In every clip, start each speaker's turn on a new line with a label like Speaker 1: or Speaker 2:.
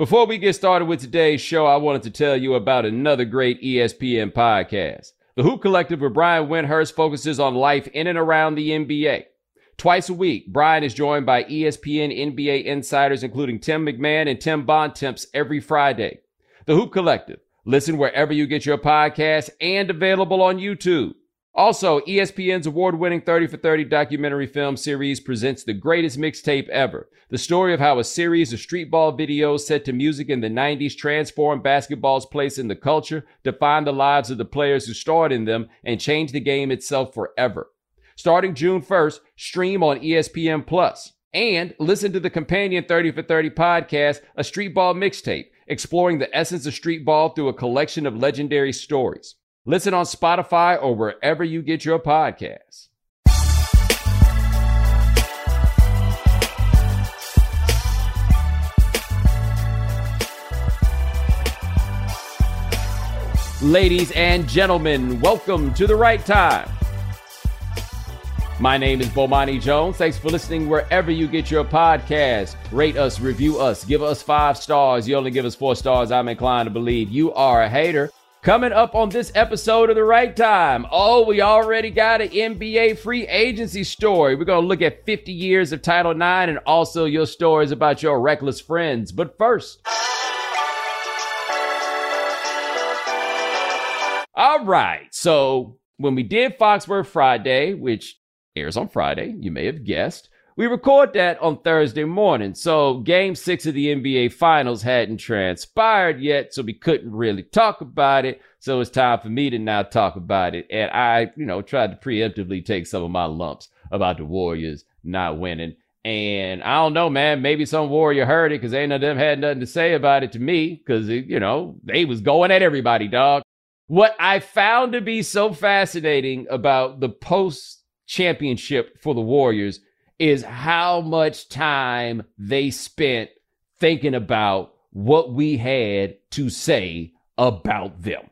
Speaker 1: Before we get started with today's show, I wanted to tell you about another great ESPN podcast. The Hoop Collective with Brian Windhorst focuses on life in and around the NBA. Twice a week, Brian is joined by ESPN NBA insiders, including Tim McMahon and Tim Bontemps every Friday. The Hoop Collective. Listen wherever you get your podcast and available on YouTube. Also, ESPN's award winning 30 for 30 documentary film series presents the greatest mixtape ever. The story of how a series of street ball videos set to music in the 90s transformed basketball's place in the culture, defined the lives of the players who starred in them, and changed the game itself forever. Starting June 1st, stream on ESPN Plus. And listen to the companion 30 for 30 podcast, A Street Ball Mixtape, exploring the essence of street ball through a collection of legendary stories. Listen on Spotify or wherever you get your podcasts. Ladies and gentlemen, welcome to the right time. My name is Bomani Jones. Thanks for listening wherever you get your podcast. Rate us, review us, give us five stars. You only give us four stars. I'm inclined to believe you are a hater. Coming up on this episode of The Right Time. Oh, we already got an NBA free agency story. We're going to look at 50 years of Title IX and also your stories about your reckless friends. But first, all right. So when we did Foxworth Friday, which airs on Friday, you may have guessed, we record that on Thursday morning, so game six of the NBA Finals hadn't transpired yet, so we couldn't really talk about it. So it's time for me to now talk about it. And I, you know, tried to preemptively take some of my lumps about the Warriors not winning. And I don't know, man, maybe some Warrior heard it because ain't none of them had nothing to say about it to me because, you know, they was going at everybody, dog. What I found to be so fascinating about the post championship for the Warriors is how much time they spent thinking about what we had to say about them.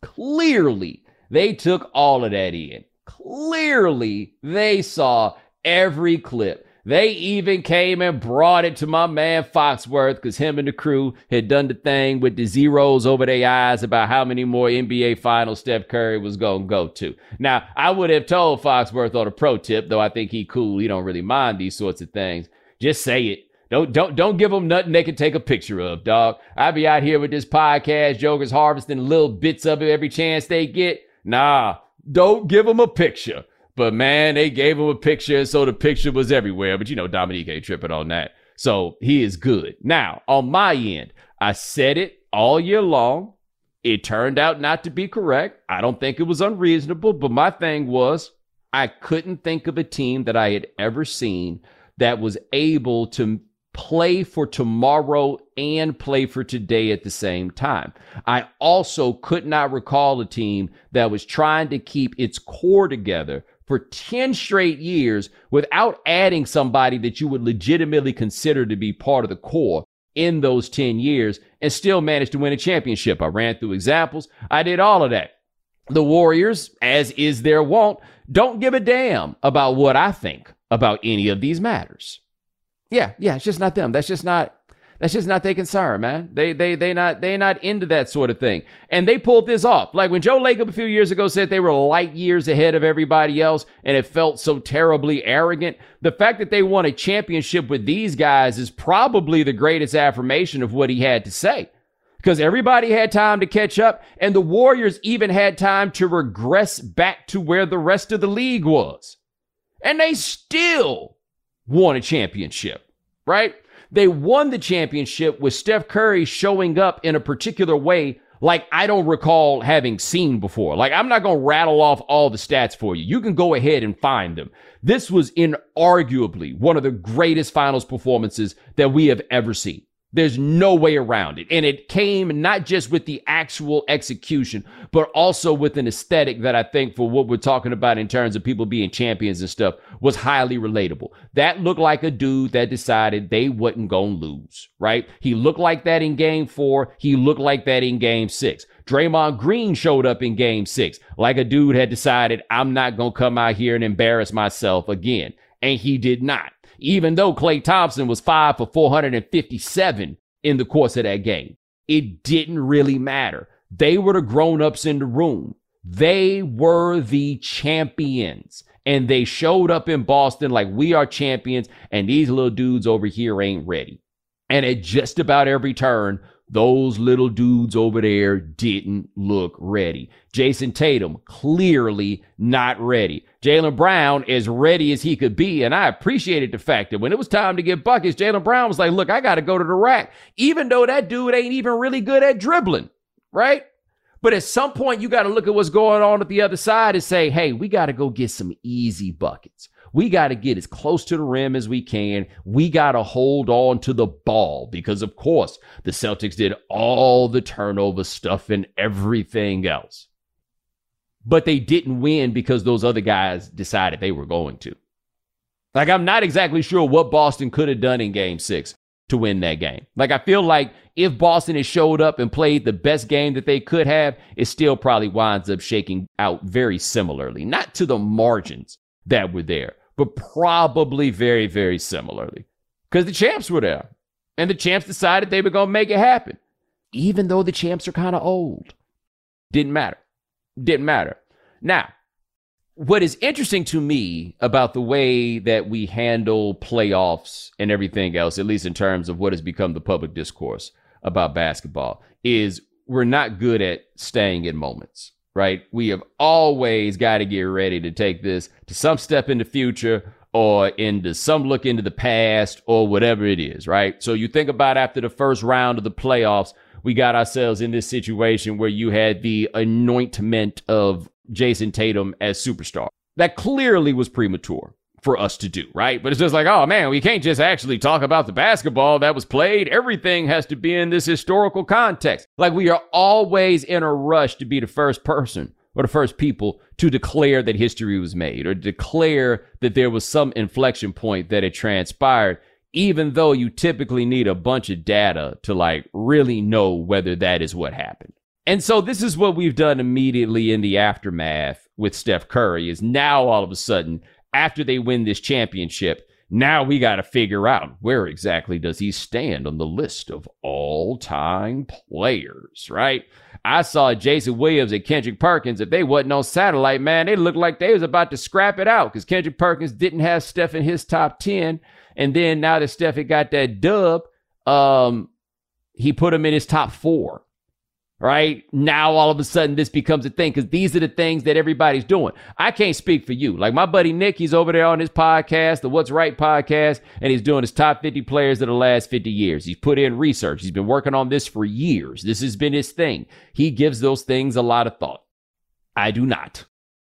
Speaker 1: Clearly, they took all of that in. Clearly, they saw every clip. They even came and brought it to my man Foxworth because him and the crew had done the thing with the zeros over their eyes about how many more NBA finals Steph Curry was going to go to. Now, I would have told Foxworth on a pro tip, though I think he cool. He don't really mind these sorts of things. Just say it. Don't don't don't give them nothing they can take a picture of, dog. I be out here with this podcast, jokers harvesting little bits of it every chance they get. Nah, don't give them a picture. But man, they gave him a picture, so the picture was everywhere. But you know, Domonique ain't tripping on that. So he is good. Now, on my end, I said it all year long. It turned out not to be correct. I don't think it was unreasonable, but my thing was I couldn't think of a team that I had ever seen that was able to play for tomorrow and play for today at the same time. I also could not recall a team that was trying to keep its core together for 10 straight years without adding somebody that you would legitimately consider to be part of the core in those 10 years and still managed to win a championship. I ran through examples. I did all of that. The Warriors, as is their wont, don't give a damn about what I think about any of these matters. Yeah, yeah, it's just not them. That's just not that's just not their concern, man. They they they not they not into that sort of thing. And they pulled this off. Like when Joe Lacob a few years ago said they were light years ahead of everybody else and it felt so terribly arrogant. The fact that they won a championship with these guys is probably the greatest affirmation of what he had to say. Because everybody had time to catch up, and the Warriors even had time to regress back to where the rest of the league was. And they still won a championship, right? They won the championship with Steph Curry showing up in a particular way like I don't recall having seen before. Like I'm not going to rattle off all the stats for you. You can go ahead and find them. This was inarguably one of the greatest finals performances that we have ever seen. There's no way around it. And it came not just with the actual execution, but also with an aesthetic that I think for what we're talking about in terms of people being champions and stuff was highly relatable. That looked like a dude that decided they wasn't going to lose, right? He looked like that in game four. He looked like that in game six. Draymond Green showed up in game six like a dude had decided, I'm not going to come out here and embarrass myself again. And he did not even though Klay Thompson was five for 457 in the course of that game. It didn't really matter. They were the grown ups in the room. They were the champions. And they showed up in Boston like we are champions, and these little dudes over here ain't ready. And at just about every turn, those little dudes over there didn't look ready. Jayson Tatum, clearly not ready. Jaylen Brown, as ready as he could be. And I appreciated the fact that when it was time to get buckets, Jaylen Brown was like, look, I got to go to the rack, even though that dude ain't even really good at dribbling, right? But at some point, you got to look at what's going on at the other side and say, hey, we got to go get some easy buckets. We got to get as close to the rim as we can. We got to hold on to the ball because, of course, the Celtics did all the turnover stuff and everything else. But they didn't win because those other guys decided they were going to. Like, I'm not exactly sure what Boston could have done in game six to win that game. Like, I feel like if Boston had showed up and played the best game that they could have, it still probably winds up shaking out very similarly. Not to the margins that were there, but probably very, very similarly. Because the champs were there. And the champs decided they were going to make it happen. Even though the champs are kind of old. Didn't matter. Didn't matter. Now, what is interesting to me about the way that we handle playoffs and everything else, at least in terms of what has become the public discourse about basketball, is we're not good at staying in moments right? We have always got to get ready to take this to some step in the future or into some look into the past or whatever it is, right? So you think about after the first round of the playoffs, we got ourselves in this situation where you had the anointment of Jayson Tatum as superstar. That clearly was premature for us to do, right? But it's just like, oh man, we can't just actually talk about the basketball that was played. Everything has to be in this historical context. Like we are always in a rush to be the first person or the first people to declare that history was made or declare that there was some inflection point that had transpired, even though you typically need a bunch of data to like really know whether that is what happened. And so this is what we've done immediately in the aftermath with Steph Curry is now all of a sudden after they win this championship, now we got to figure out where exactly does he stand on the list of all-time players, right? I saw Jason Williams and Kendrick Perkins. If they wasn't on satellite, man, they looked like they was about to scrap it out because Kendrick Perkins didn't have Steph in his top 10. And then now that Steph had got that dub, um, he put him in his top four right? Now all of a sudden this becomes a thing because these are the things that everybody's doing. I can't speak for you. Like my buddy Nick, he's over there on his podcast, the What's Wright podcast, and he's doing his top 50 players of the last 50 years. He's put in research. He's been working on this for years. This has been his thing. He gives those things a lot of thought. I do not.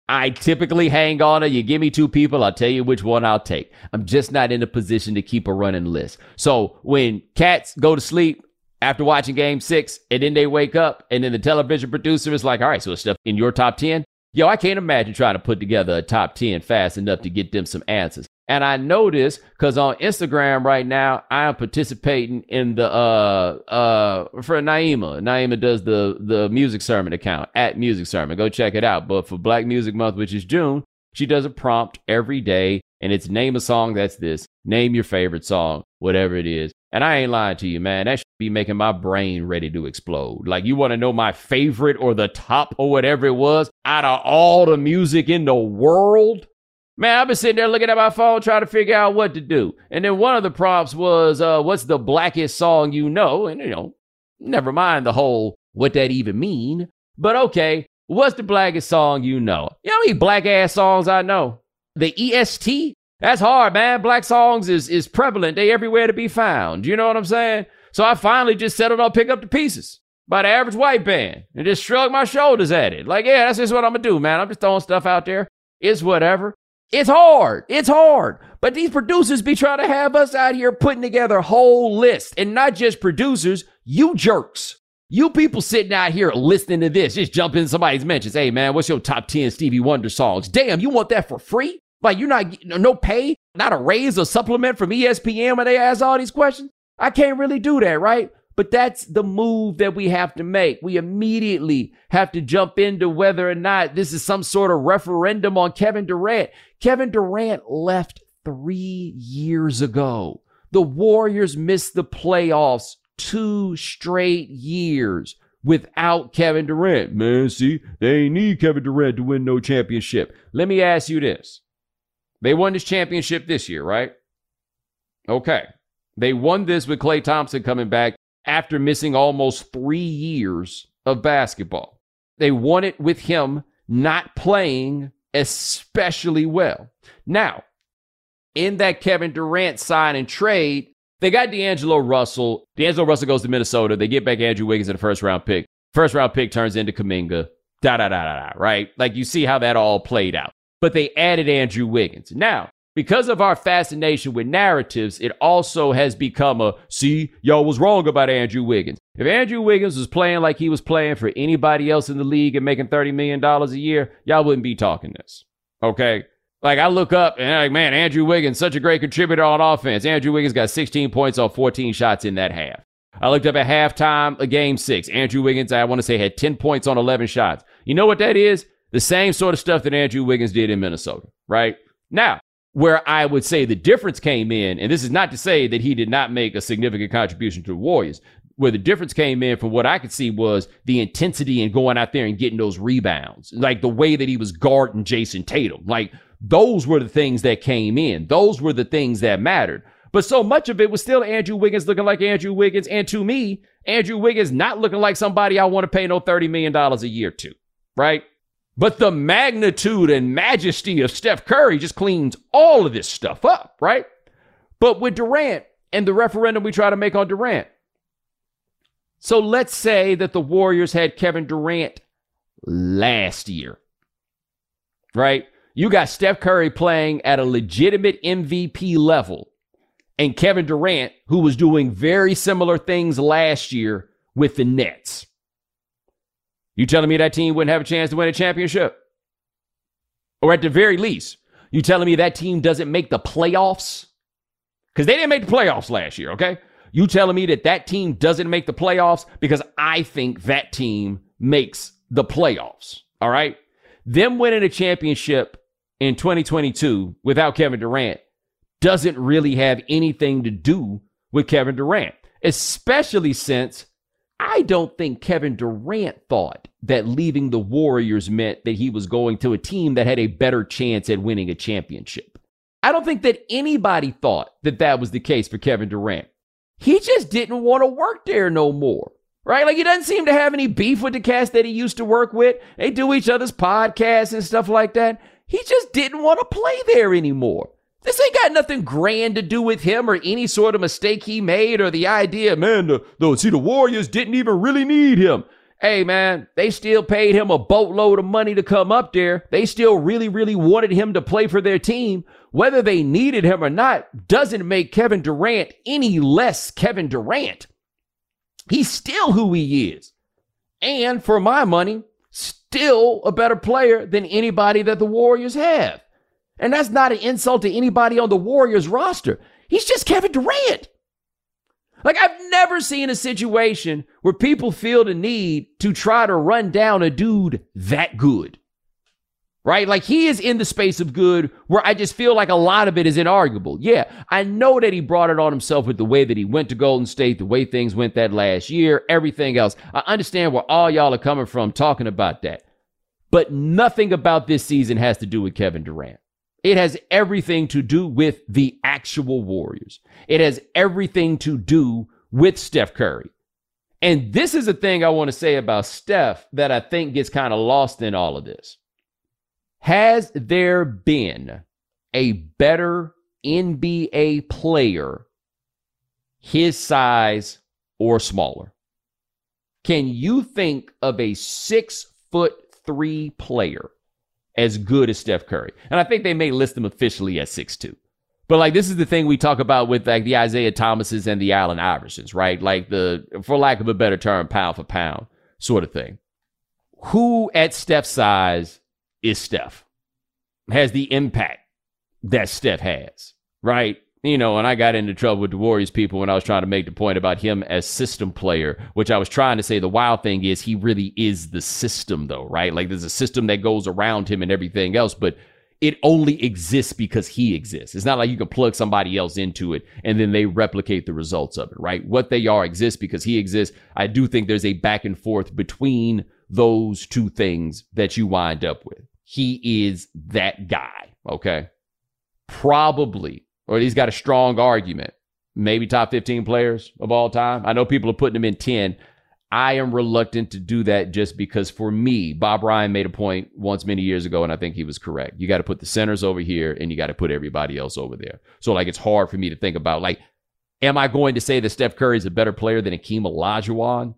Speaker 1: I typically hang on to you give me two people, I'll tell you which one I'll take. I'm just not in a position to keep a running list. So when cats go to sleep, after watching game six, and then they wake up, and then the television producer is like, all right, so it's stuff in your top 10. Yo, I can't imagine trying to put together a top 10 fast enough to get them some answers. And I know this because on Instagram right now, I am participating in the uh uh for Naima. Naima does the the music sermon account at Music Sermon. Go check it out. But for Black Music Month, which is June, she does a prompt every day, and it's name a song that's this. Name your favorite song, whatever it is. And I ain't lying to you, man. That should be making my brain ready to explode. Like, you want to know my favorite or the top or whatever it was out of all the music in the world? Man, I've been sitting there looking at my phone trying to figure out what to do. And then one of the prompts was, uh, what's the blackest song you know? And, you know, never mind the whole what that even mean. But okay, what's the blackest song you know? You know how many black ass songs I know? The EST? That's hard, man. Black songs is is prevalent. They everywhere to be found. You know what I'm saying? So I finally just settled on pick up the pieces by the average white band and just shrug my shoulders at it. Like, yeah, that's just what I'm gonna do, man. I'm just throwing stuff out there. It's whatever. It's hard. It's hard. But these producers be trying to have us out here putting together whole lists and not just producers, you jerks. You people sitting out here listening to this, just jump in somebody's mentions. Hey, man, what's your top 10 Stevie Wonder songs? Damn, you want that for free? Like you're not no pay, not a raise or supplement from ESPN when they ask all these questions. I can't really do that, right? But that's the move that we have to make. We immediately have to jump into whether or not this is some sort of referendum on Kevin Durant. Kevin Durant left three years ago. The Warriors missed the playoffs two straight years without Kevin Durant. Man, see, they need Kevin Durant to win no championship. Let me ask you this. They won this championship this year, right? Okay. They won this with Klay Thompson coming back after missing almost three years of basketball. They won it with him not playing especially well. Now, in that Kevin Durant sign and trade, they got D'Angelo Russell. D'Angelo Russell goes to Minnesota. They get back Andrew Wiggins in the first round pick. First round pick turns into Kuminga. Da da da da da. Right? Like you see how that all played out. But they added Andrew Wiggins. Now, because of our fascination with narratives, it also has become a see, y'all was wrong about Andrew Wiggins. If Andrew Wiggins was playing like he was playing for anybody else in the league and making $30 million a year, y'all wouldn't be talking this. Okay? Like I look up and I'm like, man, Andrew Wiggins, such a great contributor on offense. Andrew Wiggins got 16 points on 14 shots in that half. I looked up at halftime of game six. Andrew Wiggins, I want to say, had 10 points on 11 shots. You know what that is? The same sort of stuff that Andrew Wiggins did in Minnesota, right? Now, where I would say the difference came in, and this is not to say that he did not make a significant contribution to the Warriors. Where the difference came in, from what I could see, was the intensity in going out there and getting those rebounds, like the way that he was guarding Jayson Tatum. Like those were the things that came in. Those were the things that mattered. But so much of it was still Andrew Wiggins looking like Andrew Wiggins, and to me, Andrew Wiggins not looking like somebody I want to pay no thirty million dollars a year to, right? But the magnitude and majesty of Steph Curry just cleans all of this stuff up, right? But with Durant and the referendum we try to make on Durant. So let's say that the Warriors had Kevin Durant last year, right? You got Steph Curry playing at a legitimate MVP level and Kevin Durant, who was doing very similar things last year with the Nets. You telling me that team wouldn't have a chance to win a championship? Or at the very least, you telling me that team doesn't make the playoffs? Because they didn't make the playoffs last year, okay? You telling me that that team doesn't make the playoffs? Because I think that team makes the playoffs, all right? Them winning a championship in 2022 without Kevin Durant doesn't really have anything to do with Kevin Durant, especially since I don't think Kevin Durant thought that leaving the Warriors meant that he was going to a team that had a better chance at winning a championship. I don't think that anybody thought that that was the case for Kevin Durant. He just didn't want to work there no more. Right? Like he doesn't seem to have any beef with the cast that he used to work with. They do each other's podcasts and stuff like that. He just didn't want to play there anymore. This ain't got nothing grand to do with him or any sort of mistake he made or the idea, man, the, the, see, the Warriors didn't even really need him. Hey, man, they still paid him a boatload of money to come up there. They still really, really wanted him to play for their team. Whether they needed him or not doesn't make Kevin Durant any less Kevin Durant. He's still who he is. And for my money, still a better player than anybody that the Warriors have. And that's not an insult to anybody on the Warriors roster. He's just Kevin Durant. Like, I've never seen a situation where people feel the need to try to run down a dude that good. Right? Like, he is in the space of good where I just feel like a lot of it is inarguable. Yeah, I know that he brought it on himself with the way that he went to Golden State, the way things went that last year, everything else. I understand where all y'all are coming from talking about that. But nothing about this season has to do with Kevin Durant. It has everything to do with the actual Warriors. It has everything to do with Steph Curry. And this is a thing I want to say about Steph that I think gets kind of lost in all of this. Has there been a better NBA player his size or smaller? Can you think of a six foot three player as good as Steph Curry. And I think they may list him officially at six two. But like this is the thing we talk about with like the Isaiah Thomases and the Allen Iversons, right? Like the for lack of a better term, pound for pound sort of thing. Who at Steph's size is Steph? Has the impact that Steph has, right? You know, and I got into trouble with the Warriors people when I was trying to make the point about him as system player, which I was trying to say the wild thing is he really is the system though, right? Like there's a system that goes around him and everything else, but it only exists because he exists. It's not like you can plug somebody else into it and then they replicate the results of it, right? What they are exists because he exists. I do think there's a back and forth between those two things that you wind up with. He is that guy, okay? Probably, or he's got a strong argument. Maybe top 15 players of all time. I know people are putting him in 10. I am reluctant to do that just because for me, Bob Ryan made a point once many years ago, and I think he was correct. You got to put the centers over here and you got to put everybody else over there. So, like, it's hard for me to think about, like, am I going to say that Steph Curry is a better player than Akeem Olajuwon?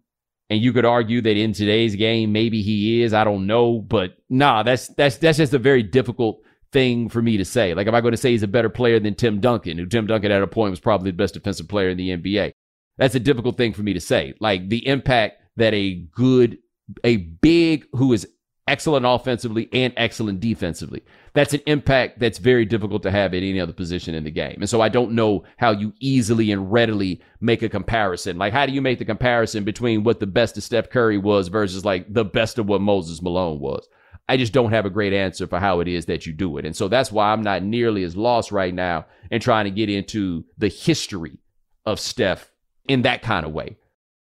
Speaker 1: And you could argue that in today's game, maybe he is. I don't know, but nah, that's that's that's just a very difficult thing for me to say. Like, am I going to say he's a better player than Tim Duncan, who Tim Duncan at a point was probably the best defensive player in the NBA? That's a difficult thing for me to say. Like the impact that a good, a big who is excellent offensively and excellent defensively. That's an impact that's very difficult to have at any other position in the game. And so I don't know how you easily and readily make a comparison. Like, how do you make the comparison between what the best of Steph Curry was versus like the best of what Moses Malone was? I just don't have a great answer for how it is that you do it. And so that's why I'm not nearly as lost right now in trying to get into the history of Steph in that kind of way.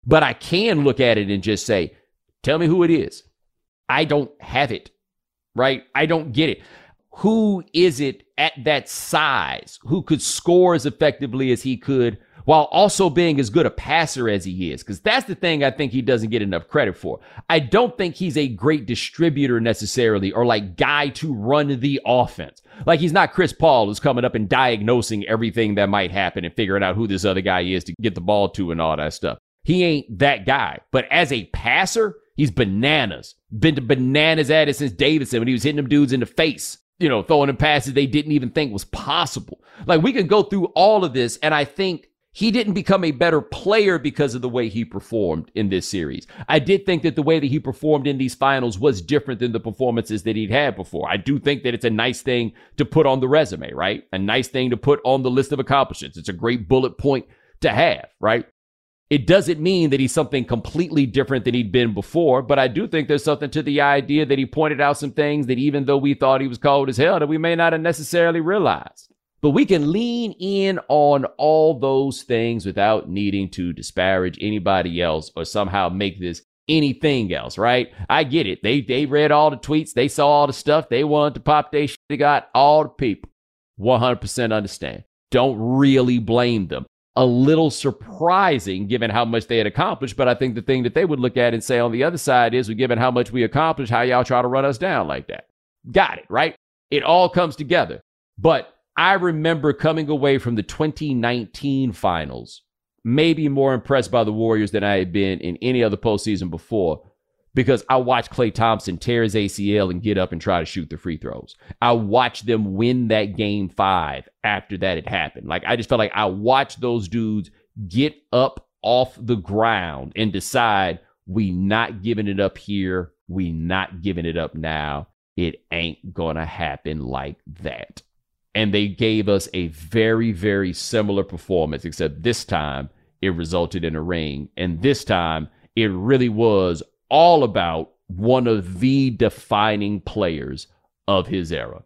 Speaker 1: But I can look at it and just say, tell me who it is. I don't have it, right? I don't get it. Who is it at that size who could score as effectively as he could while also being as good a passer as he is? Because that's the thing I think he doesn't get enough credit for. I don't think he's a great distributor necessarily or like guy to run the offense. Like he's not Chris Paul who's coming up and diagnosing everything that might happen and figuring out who this other guy is to get the ball to and all that stuff. He ain't that guy. But as a passer, he's bananas. Been to bananas at it since Davidson when he was hitting them dudes in the face, you know, throwing them passes they didn't even think was possible. Like we can go through all of this, and I think he didn't become a better player because of the way he performed in this series. I did think that the way that he performed in these finals was different than the performances that he'd had before. I do think that it's a nice thing to put on the resume, right? A nice thing to put on the list of accomplishments. It's a great bullet point to have, right? It doesn't mean that he's something completely different than he'd been before, but I do think there's something to the idea that he pointed out some things that even though we thought he was cold as hell, that we may not have necessarily realized. But we can lean in on all those things without needing to disparage anybody else or somehow make this anything else, right? I get it. They they read all the tweets, they saw all the stuff, they wanted to pop their shit, they got all the people. 100% understand. Don't really blame them. A little surprising given how much they had accomplished, but I think the thing that they would look at and say on the other side is, well, given how much we accomplished, how y'all try to run us down like that. Got it, right? It all comes together. But I remember coming away from the 2019 finals, maybe more impressed by the Warriors than I had been in any other postseason before because I watched Klay Thompson tear his ACL and get up and try to shoot the free throws. I watched them win that game five after that had happened. Like, I just felt like I watched those dudes get up off the ground and decide we not giving it up here. We not giving it up now. It ain't gonna happen like that and they gave us a very, very similar performance, except this time it resulted in a ring. And this time it really was all about one of the defining players of his era.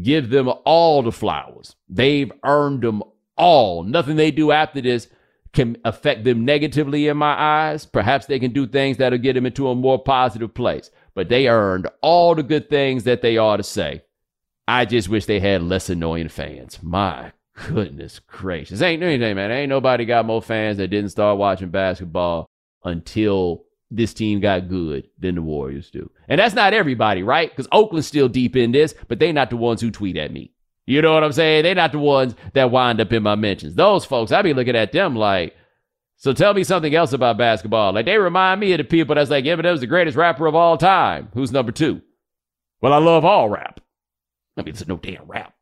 Speaker 1: Give them all the flowers. They've earned them all. Nothing they do after this can affect them negatively in my eyes. Perhaps they can do things that'll get them into a more positive place. But they earned all the good things that they ought to say. I just wish they had less annoying fans. My goodness gracious. Ain't anything, man. Ain't nobody got more fans that didn't start watching basketball until this team got good than the Warriors do. And that's not everybody, right? Because Oakland's still deep in this, but they're not the ones who tweet at me. You know what I'm saying? They're not the ones that wind up in my mentions. Those folks, I be looking at them like, so tell me something else about basketball. Like they remind me of the people that's like, Eminem's the greatest rapper of all time. Who's number two? Well, I love all rap. I mean, it's no damn rap.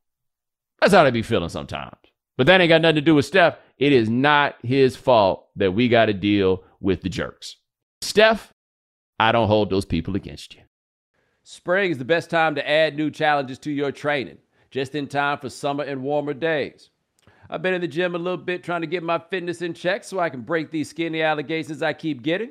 Speaker 1: That's how they be feeling sometimes. But that ain't got nothing to do with Steph. It is not his fault that we got to deal with the jerks. Steph, I don't hold those people against you. Spring is the best time to add new challenges to your training, just in time for summer and warmer days. I've been in the gym a little bit trying to get my fitness in check so I can break these skinny allegations I keep getting.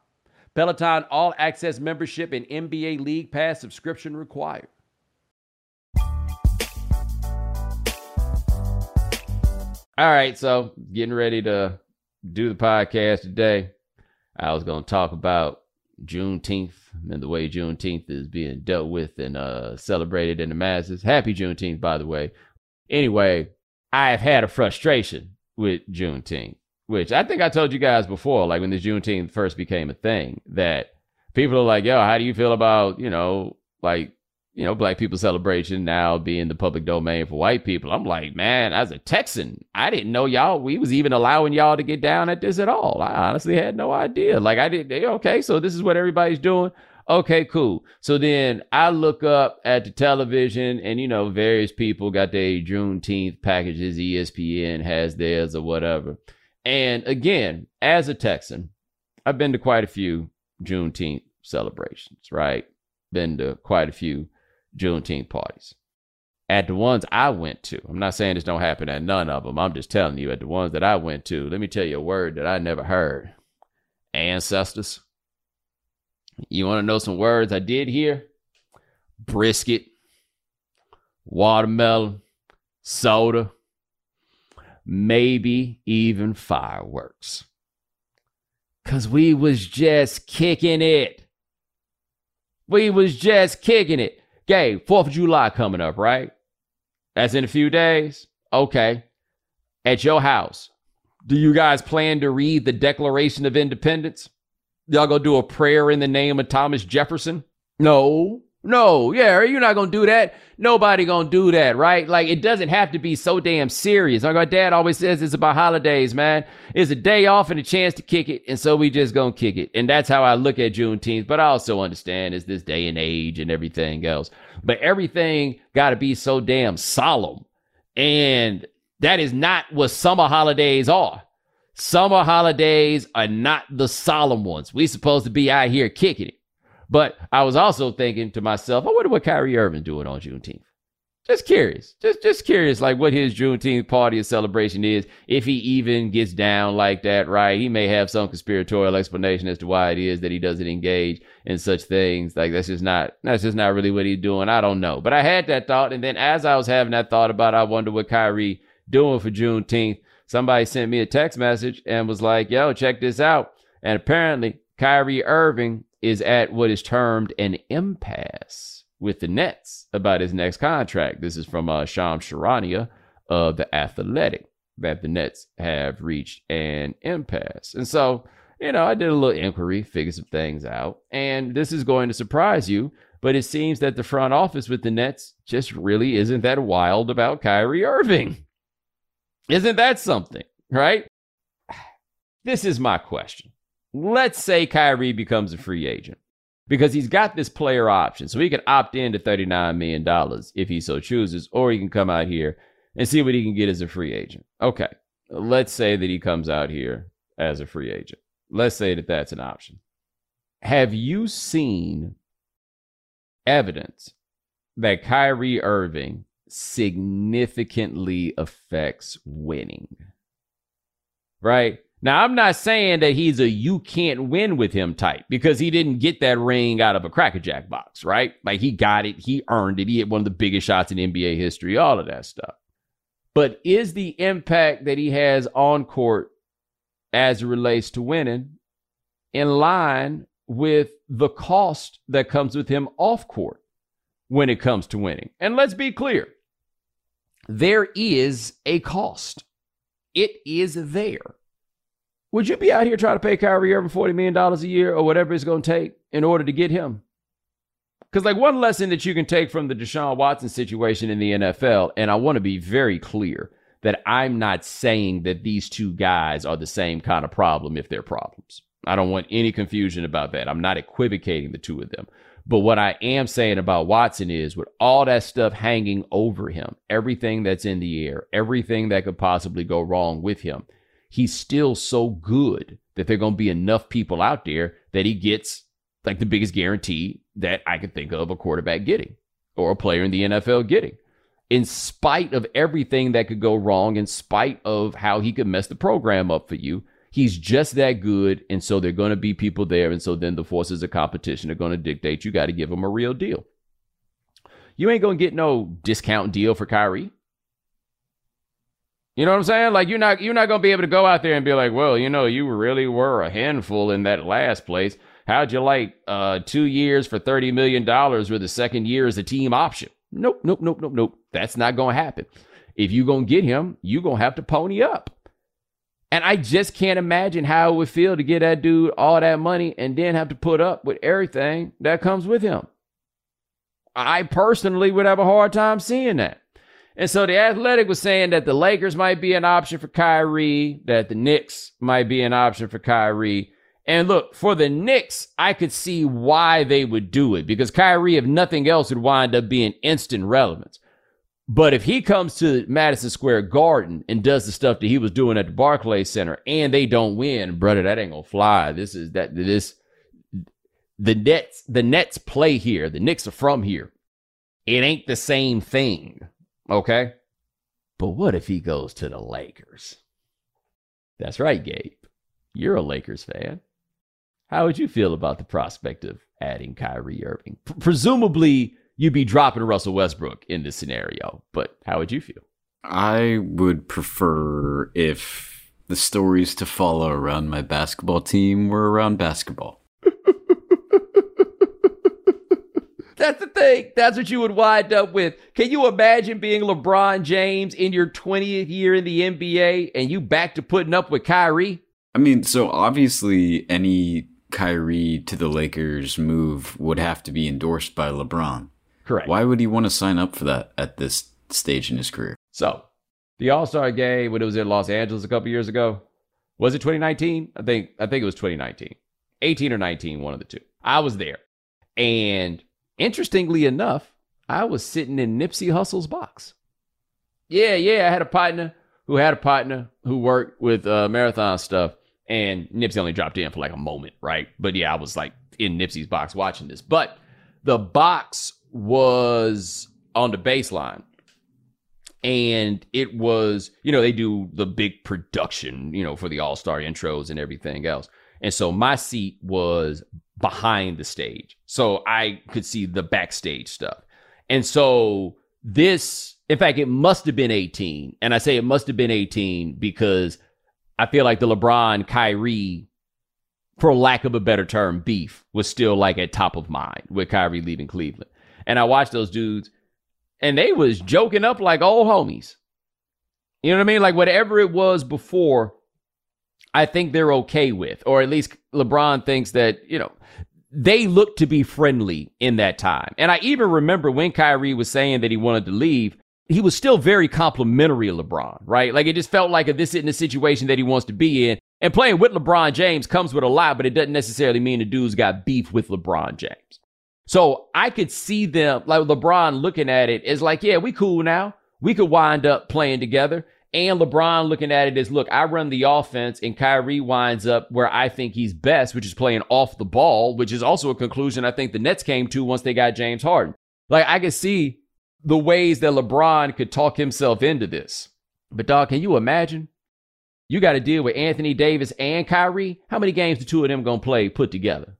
Speaker 1: Peloton All Access membership and NBA League Pass subscription required. All right, so getting ready to do the podcast today. I was going to talk about Juneteenth and the way Juneteenth is being dealt with and uh, celebrated in the masses. Happy Juneteenth, by the way. Anyway, I've had a frustration with Juneteenth which I think I told you guys before, like when the Juneteenth first became a thing, that people are like, yo, how do you feel about, you know, like, you know, black people celebration now being the public domain for white people? I'm like, man, as a Texan, I didn't know y'all, we was even allowing y'all to get down at this at all. I honestly had no idea. Like, I didn't, okay, so this is what everybody's doing. Okay, cool. So then I look up at the television and, you know, various people got their Juneteenth packages, ESPN has theirs or whatever. And again, as a Texan, I've been to quite a few Juneteenth celebrations, right? Been to quite a few Juneteenth parties. At the ones I went to, I'm not saying this don't happen at none of them. I'm just telling you, at the ones that I went to, let me tell you a word that I never heard ancestors. You want to know some words I did hear? Brisket, watermelon, soda, maybe even fireworks. Cause we was just kicking it. We was just kicking it. Gabe, 4th of July coming up, right? That's in a few days. Okay. At your house, do you guys plan to read the Declaration of Independence? Y'all gonna do a prayer in the name of Thomas Jefferson? No. No, yeah, you're not gonna do that. Nobody gonna do that, right? Like it doesn't have to be so damn serious. Like my dad always says, it's about holidays, man. It's a day off and a chance to kick it, and so we just gonna kick it. And that's how I look at Juneteenth. But I also understand it's this day and age and everything else. But everything got to be so damn solemn, and that is not what summer holidays are. Summer holidays are not the solemn ones. We supposed to be out here kicking it. But I was also thinking to myself, I wonder what Kyrie Irving doing on Juneteenth. Just curious, just just curious, like what his Juneteenth party or celebration is, if he even gets down like that, right? He may have some conspiratorial explanation as to why it is that he doesn't engage in such things. Like that's just not that's just not really what he's doing. I don't know, but I had that thought, and then as I was having that thought about, I wonder what Kyrie doing for Juneteenth. Somebody sent me a text message and was like, "Yo, check this out," and apparently Kyrie Irving is at what is termed an impasse with the Nets about his next contract. This is from uh, Shams Charania of The Athletic that the Nets have reached an impasse. And so, you know, I did a little inquiry, figured some things out. And this is going to surprise you, but it seems that the front office with the Nets just really isn't that wild about Kyrie Irving. Isn't that something, right? This is my question let's say Kyrie becomes a free agent because he's got this player option. So he can opt in to $39 million if he so chooses, or he can come out here and see what he can get as a free agent. Okay, let's say that he comes out here as a free agent. Let's say that that's an option. Have you seen evidence that Kyrie Irving significantly affects winning? Right? Now, I'm not saying that he's a you can't win with him type because he didn't get that ring out of a crackerjack box, right? Like he got it, he earned it, he hit one of the biggest shots in NBA history, all of that stuff. But is the impact that he has on court as it relates to winning in line with the cost that comes with him off court when it comes to winning? And let's be clear there is a cost. It is there. Would you be out here trying to pay Kyrie Irving $40 million a year or whatever it's going to take in order to get him? Because, like, one lesson that you can take from the Deshaun Watson situation in the NFL, and I want to be very clear that I'm not saying that these two guys are the same kind of problem if they're problems. I don't want any confusion about that. I'm not equivocating the two of them. But what I am saying about Watson is with all that stuff hanging over him, everything that's in the air, everything that could possibly go wrong with him, he's still so good that there are going to be enough people out there that he gets like the biggest guarantee that I could think of a quarterback getting or a player in the NFL getting. In spite of everything that could go wrong, in spite of how he could mess the program up for you, he's just that good. And so there are going to be people there. And so then the forces of competition are going to dictate you got to give him a real deal. You ain't going to get no discount deal for Kyrie. You know what I'm saying? Like you're not you're not gonna be able to go out there and be like, well, you know, you really were a handful in that last place. How'd you like uh, two years for thirty million dollars, with the second year as a team option? Nope, nope, nope, nope, nope. That's not gonna happen. If you gonna get him, you gonna have to pony up. And I just can't imagine how it would feel to get that dude all that money and then have to put up with everything that comes with him. I personally would have a hard time seeing that. And so the Athletic was saying that the Lakers might be an option for Kyrie, that the Knicks might be an option for Kyrie. And look, for the Knicks, I could see why they would do it because Kyrie, if nothing else, would wind up being instant relevance. But if he comes to Madison Square Garden and does the stuff that he was doing at the Barclays Center and they don't win, brother, that ain't gonna fly. This is that this the Nets the Nets play here. The Knicks are from here. It ain't the same thing. Okay? But what if he goes to the Lakers? That's right, Gabe. You're a Lakers fan. How would you feel about the prospect of adding Kyrie Irving? P- presumably, you'd be dropping Russell Westbrook in this scenario, but how would you feel?
Speaker 2: I would prefer if the stories to follow around my basketball team were around basketball.
Speaker 1: That's the thing. That's what you would wind up with. Can you imagine being LeBron James in your 20th year in the NBA and you back to putting up with Kyrie?
Speaker 2: I mean, so obviously any Kyrie to the Lakers move would have to be endorsed by LeBron.
Speaker 1: Correct.
Speaker 2: Why would he want to sign up for that at this stage in his career?
Speaker 1: So, the All Star game when it was in Los Angeles a couple years ago, was it 2019? I think I think it was 2019, 18 or 19, one of the two. I was there, and Interestingly enough, I was sitting in Nipsey Hussle's box. Yeah, yeah, I had a partner who had a partner who worked with uh, marathon stuff, and Nipsey only dropped in for like a moment, right? But yeah, I was like in Nipsey's box watching this. But the box was on the baseline. And it was, you know, they do the big production, you know, for the all star intros and everything else. And so my seat was behind the stage. So I could see the backstage stuff. And so this, in fact, it must have been 18. And I say it must have been 18 because I feel like the LeBron Kyrie, for lack of a better term, beef was still like at top of mind with Kyrie leaving Cleveland. And I watched those dudes and they was joking up like old homies. You know what I mean? Like whatever it was before, I think they're okay with, or at least LeBron thinks that, you know, they look to be friendly in that time. And I even remember when Kyrie was saying that he wanted to leave, he was still very complimentary of LeBron, right? Like it just felt like this isn't a situation that he wants to be in. And playing with LeBron James comes with a lot, but it doesn't necessarily mean the dude's got beef with LeBron James. So I could see them, like LeBron looking at it as like, yeah, we cool now. We could wind up playing together. And LeBron looking at it as, look, I run the offense, and Kyrie winds up where I think he's best, which is playing off the ball, which is also a conclusion I think the Nets came to once they got James Harden. Like, I could see the ways that LeBron could talk himself into this. But, dog, can you imagine? You got to deal with Anthony Davis and Kyrie. How many games the two of them going to play put together?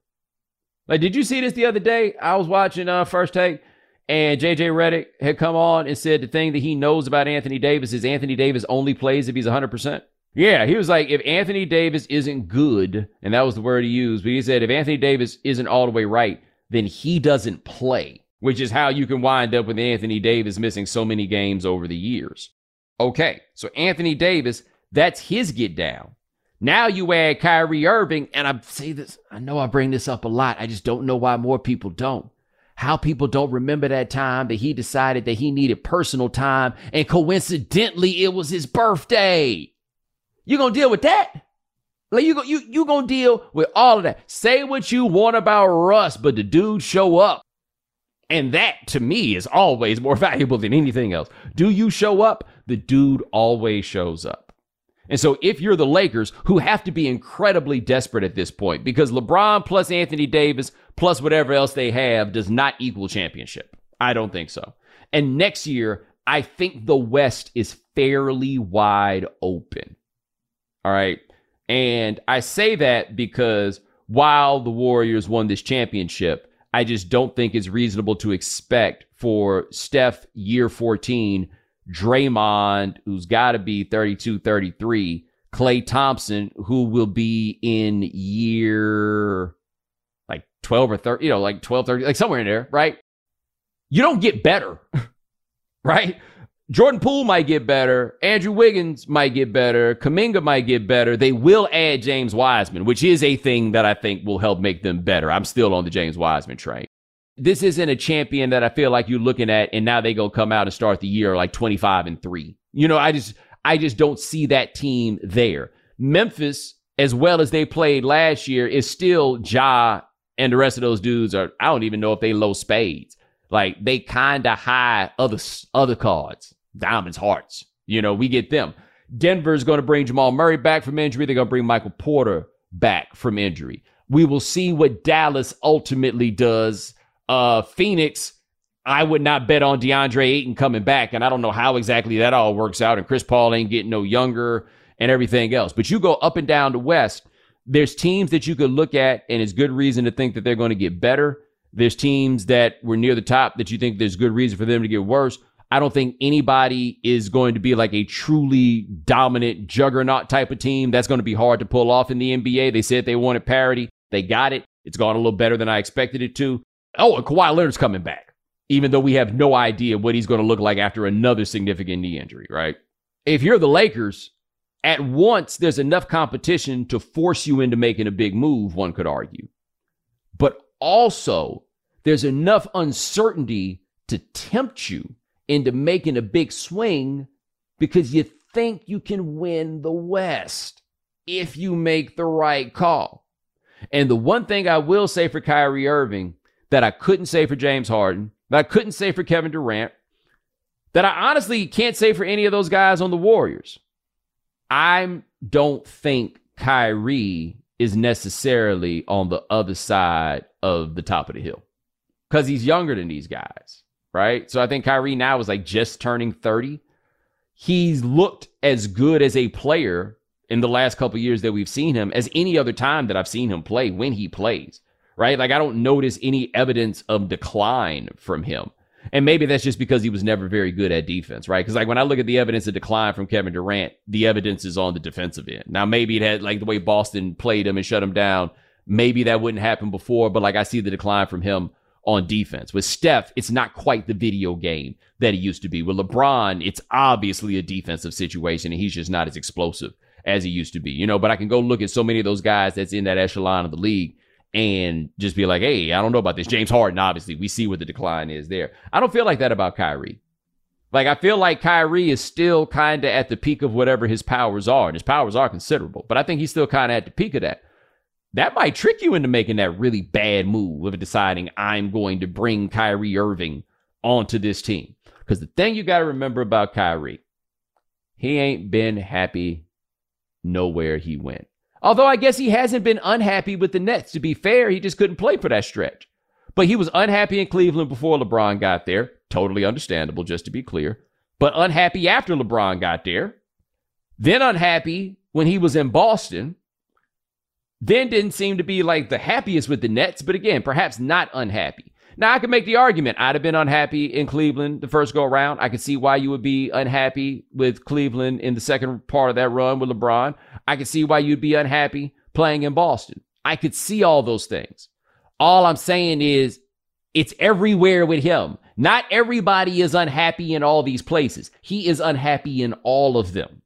Speaker 1: Like, did you see this the other day? I was watching uh, First Take. And JJ Redick had come on and said the thing that he knows about Anthony Davis is Anthony Davis only plays if he's 100%. Yeah, he was like, if Anthony Davis isn't good, and that was the word he used, but he said, if Anthony Davis isn't all the way right, then he doesn't play. which is how you can wind up with Anthony Davis missing so many games over the years. Okay, so Anthony Davis, that's his get down. Now you add Kyrie Irving, and I say this, I know I bring this up a lot. I just don't know why more people don't. How people don't remember that time that he decided that he needed personal time, and coincidentally, it was his birthday. You gonna deal with that? Like you go, you you gonna deal with all of that. Say what you want about Russ, but the dude show up. And that to me is always more valuable than anything else. Do you show up? The dude always shows up. And so if you're the Lakers, who have to be incredibly desperate at this point, because LeBron plus Anthony Davis plus whatever else they have does not equal championship. I don't think so. And next year, I think the West is fairly wide open. All right. And I say that because while the Warriors won this championship, I just don't think it's reasonable to expect for Steph year 14 Draymond, who's got to be 32, 33, Klay Thompson, who will be in year like 12 or 30, you know, like 12, 30, like somewhere in there, right? You don't get better, right? Jordan Poole might get better. Andrew Wiggins might get better. Kuminga might get better. They will add James Wiseman, which is a thing that I think will help make them better. I'm still on the James Wiseman train this isn't a champion that I feel like you're looking at and now they go come out and start the year like 25 and 3. You know, I just I just don't see that team there. Memphis, as well as they played last year, is still Ja and the rest of those dudes are I don't even know if they low spades. Like they kind of high other other cards, diamonds, hearts. You know, we get them. Denver's going to bring Jamal Murray back from injury. They're going to bring Michael Porter back from injury. We will see what Dallas ultimately does uh, Phoenix, I would not bet on DeAndre Ayton coming back. And I don't know how exactly that all works out. And Chris Paul ain't getting no younger and everything else. But you go up and down the West, there's teams that you could look at, and it's good reason to think that they're going to get better. There's teams that were near the top that you think there's good reason for them to get worse. I don't think anybody is going to be like a truly dominant juggernaut type of team. That's going to be hard to pull off in the NBA. They said they wanted parity. They got it. It's gone a little better than I expected it to. Oh, and Kawhi Leonard's coming back, even though we have no idea what he's going to look like after another significant knee injury, right? If you're the Lakers, at once there's enough competition to force you into making a big move, one could argue. But also, there's enough uncertainty to tempt you into making a big swing because you think you can win the West if you make the right call. And the one thing I will say for Kyrie Irving that I couldn't say for James Harden, that I couldn't say for Kevin Durant, that I honestly can't say for any of those guys on the Warriors. I don't think Kyrie is necessarily on the other side of the top of the hill because he's younger than these guys, right? So I think Kyrie now is like just turning 30. He's looked as good as a player in the last couple years that we've seen him as any other time that I've seen him play when he plays right? Like I don't notice any evidence of decline from him. And maybe that's just because he was never very good at defense, right? Because like when I look at the evidence of decline from Kevin Durant, the evidence is on the defensive end. Now maybe it had like the way Boston played him and shut him down. Maybe that wouldn't happen before, but like I see the decline from him on defense. With Steph, it's not quite the video game that he used to be. With LeBron, it's obviously a defensive situation and he's just not as explosive as he used to be, you know. But I can go look at so many of those guys that's in that echelon of the league and just be like, hey, I don't know about this. James Harden, obviously, we see what the decline is there. I don't feel like that about Kyrie. Like, I feel like Kyrie is still kind of at the peak of whatever his powers are, and his powers are considerable, but I think he's still kind of at the peak of that. That might trick you into making that really bad move of deciding I'm going to bring Kyrie Irving onto this team. Because the thing you got to remember about Kyrie, he ain't been happy nowhere he went. Although I guess he hasn't been unhappy with the Nets. To be fair, he just couldn't play for that stretch. But he was unhappy in Cleveland before LeBron got there. Totally understandable, just to be clear. But unhappy after LeBron got there. Then unhappy when he was in Boston. Then didn't seem to be like the happiest with the Nets, but again, perhaps not unhappy. Now I could make the argument I'd have been unhappy in Cleveland the first go around. I could see why you would be unhappy with Cleveland in the second part of that run with LeBron. I could see why you'd be unhappy playing in Boston. I could see all those things. All I'm saying is It's everywhere with him. Not everybody is unhappy in all these places. He is unhappy in all of them.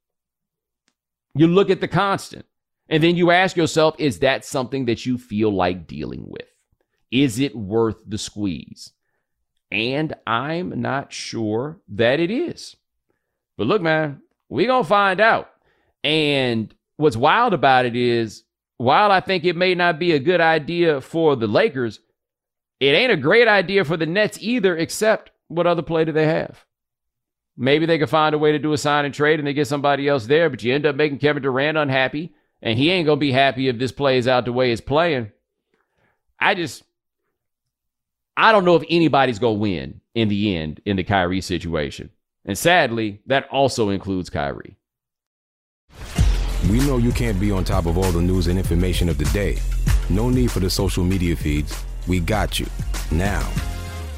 Speaker 1: You look at the constant, and then you ask yourself, is that something that you feel like dealing with? Is it worth the squeeze? And I'm not sure that it is. But look, man, we're going to find out. And what's wild about it is, while I think it may not be a good idea for the Lakers, it ain't a great idea for the Nets either, except what other play do they have? Maybe they could find a way to do a sign and trade and they get somebody else there, but you end up making Kevin Durant unhappy, and he ain't going to be happy if this plays out the way it's playing. I just, I don't know if anybody's going to win in the end in the Kyrie situation. And sadly, that also includes Kyrie.
Speaker 3: We know you can't be on top of all the news and information of the day. No need for the social media feeds. We got you. Now,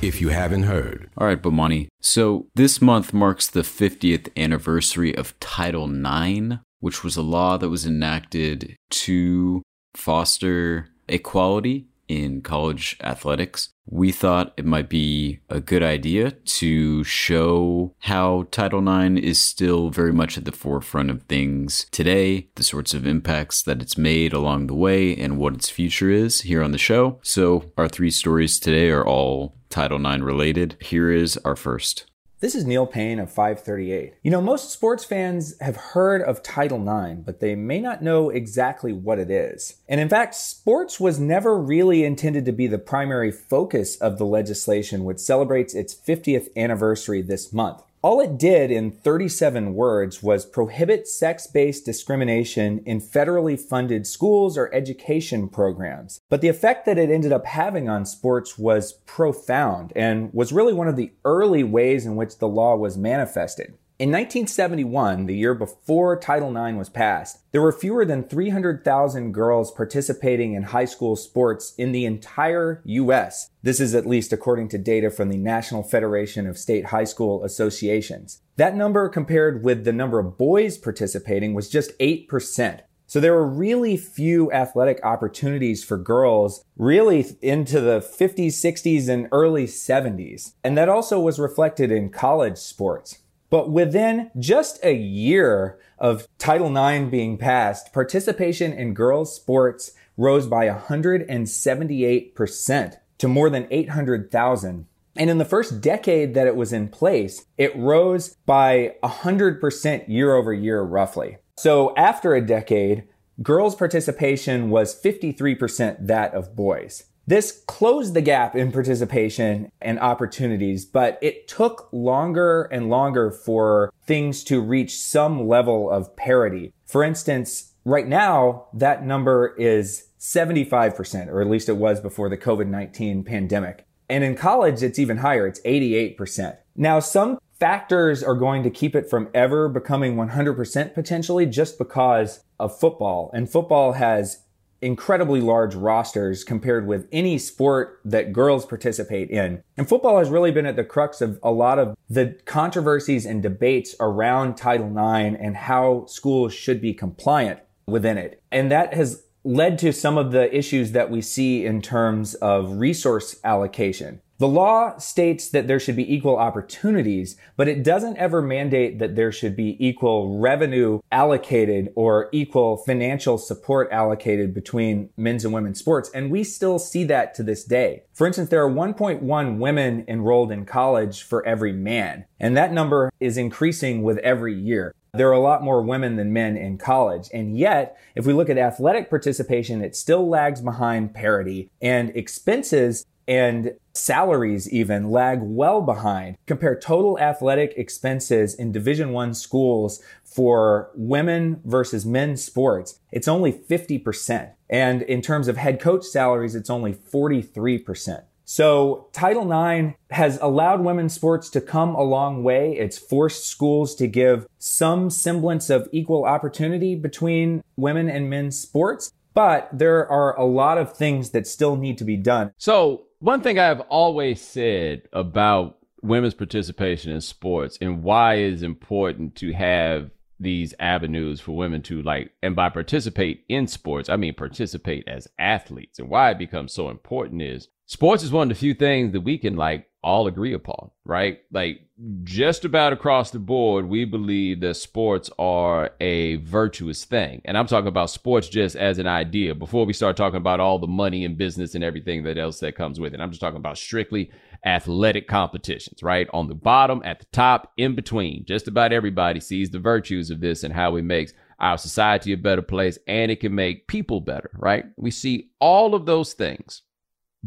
Speaker 3: if you haven't heard.
Speaker 2: All right, Bomani. So this month marks the 50th anniversary of Title IX, which was a law that was enacted to foster equality in college athletics, we thought it might be a good idea to show how Title IX is still very much at the forefront of things today, the sorts of impacts that it's made along the way, and what its future is here on the show. So, our three stories today are all Title IX related. Here is our first.
Speaker 4: This is Neil Paine of 538. You know, most sports fans have heard of Title IX, but they may not know exactly what it is. And in fact, sports was never really intended to be the primary focus of the legislation, which celebrates its 50th anniversary this month. All it did in 37 words was prohibit sex based discrimination in federally funded schools or education programs. But the effect that it ended up having on sports was profound and was really one of the early ways in which the law was manifested. In 1971, the year before Title IX was passed, there were fewer than 300,000 girls participating in high school sports in the entire U.S. This is at least according to data from the National Federation of State High School Associations. That number compared with the number of boys participating was just 8%. So there were really few athletic opportunities for girls really into the 50s, 60s, and early 70s. And that also was reflected in college sports. But within just a year of Title IX being passed, participation in girls' sports rose by 178% to more than 800,000. And in the first decade that it was in place, it rose by 100% year over year, roughly. So after a decade, girls' participation was 53% that of boys. This closed the gap in participation and opportunities, but it took longer and longer for things to reach some level of parity. For instance, right now, that number is 75%, or at least it was before the COVID-19 pandemic. And in college, it's even higher. It's 88%. Now, some factors are going to keep it from ever becoming 100% potentially just because of football. And football has incredibly large rosters compared with any sport that girls participate in. And football has really been at the crux of a lot of the controversies and debates around Title IX and how schools should be compliant within it. And that has led to some of the issues that we see in terms of resource allocation. The law states that there should be equal opportunities, but it doesn't ever mandate that there should be equal revenue allocated or equal financial support allocated between men's and women's sports. And we still see that to this day. For instance, there are 1.1 women enrolled in college for every man, and that number is increasing with every year. There are a lot more women than men in college. And yet, if we look at athletic participation, it still lags behind parity and expenses and salaries even lag well behind. Compare total athletic expenses in Division 1 schools for women versus men's sports. It's only 50%. And in terms of head coach salaries, it's only 43%. So Title IX has allowed women's sports to come a long way. It's forced schools to give some semblance of equal opportunity between women and men's sports. But there are a lot of things that still need to be done.
Speaker 1: So one thing I've always said about women's participation in sports and why it's important to have these avenues for women to like and by participate in sports i mean participate as athletes. And why it becomes so important is sports is one of the few things that we can like all agree upon, right? Like just about across the board, we believe that sports are a virtuous thing. And I'm talking about sports just as an idea before we start talking about all the money and business and everything that else that comes with it. I'm just talking about strictly athletic competitions, right? On the bottom, at the top, in between. Just about everybody sees the virtues of this and how it makes our society a better place and it can make people better, right? We see all of those things.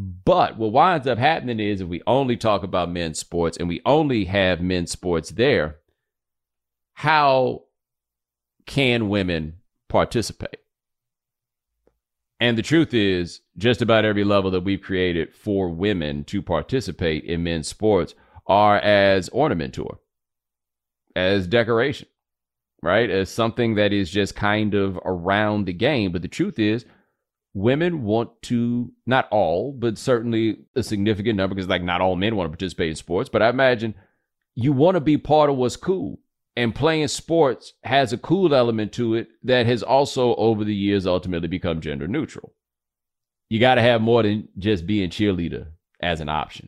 Speaker 1: But what winds up happening is if we only talk about men's sports and we only have men's sports there, how can women participate? And the truth is, just about every level that we've created for women to participate in men's sports are as ornamentor, as decoration, right? As something that is just kind of around the game. But the truth is, women want to not all but certainly a significant number because like not all men want to participate in sports but i imagine you want to be part of what's cool. And playing sports has a cool element to it that has also over the years ultimately become gender neutral. You got to have more than just being cheerleader as an option.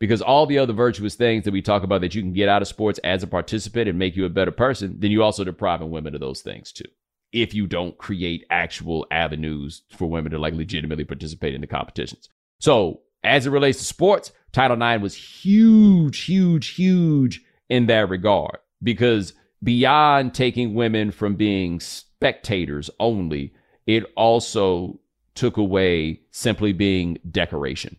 Speaker 1: Because all the other virtuous things that we talk about that you can get out of sports as a participant and make you a better person then you also depriving women of those things too if you don't create actual avenues for women to like legitimately participate in the competitions. So, as it relates to sports, Title IX was huge, huge, huge in that regard because beyond taking women from being spectators only, it also took away simply being decoration,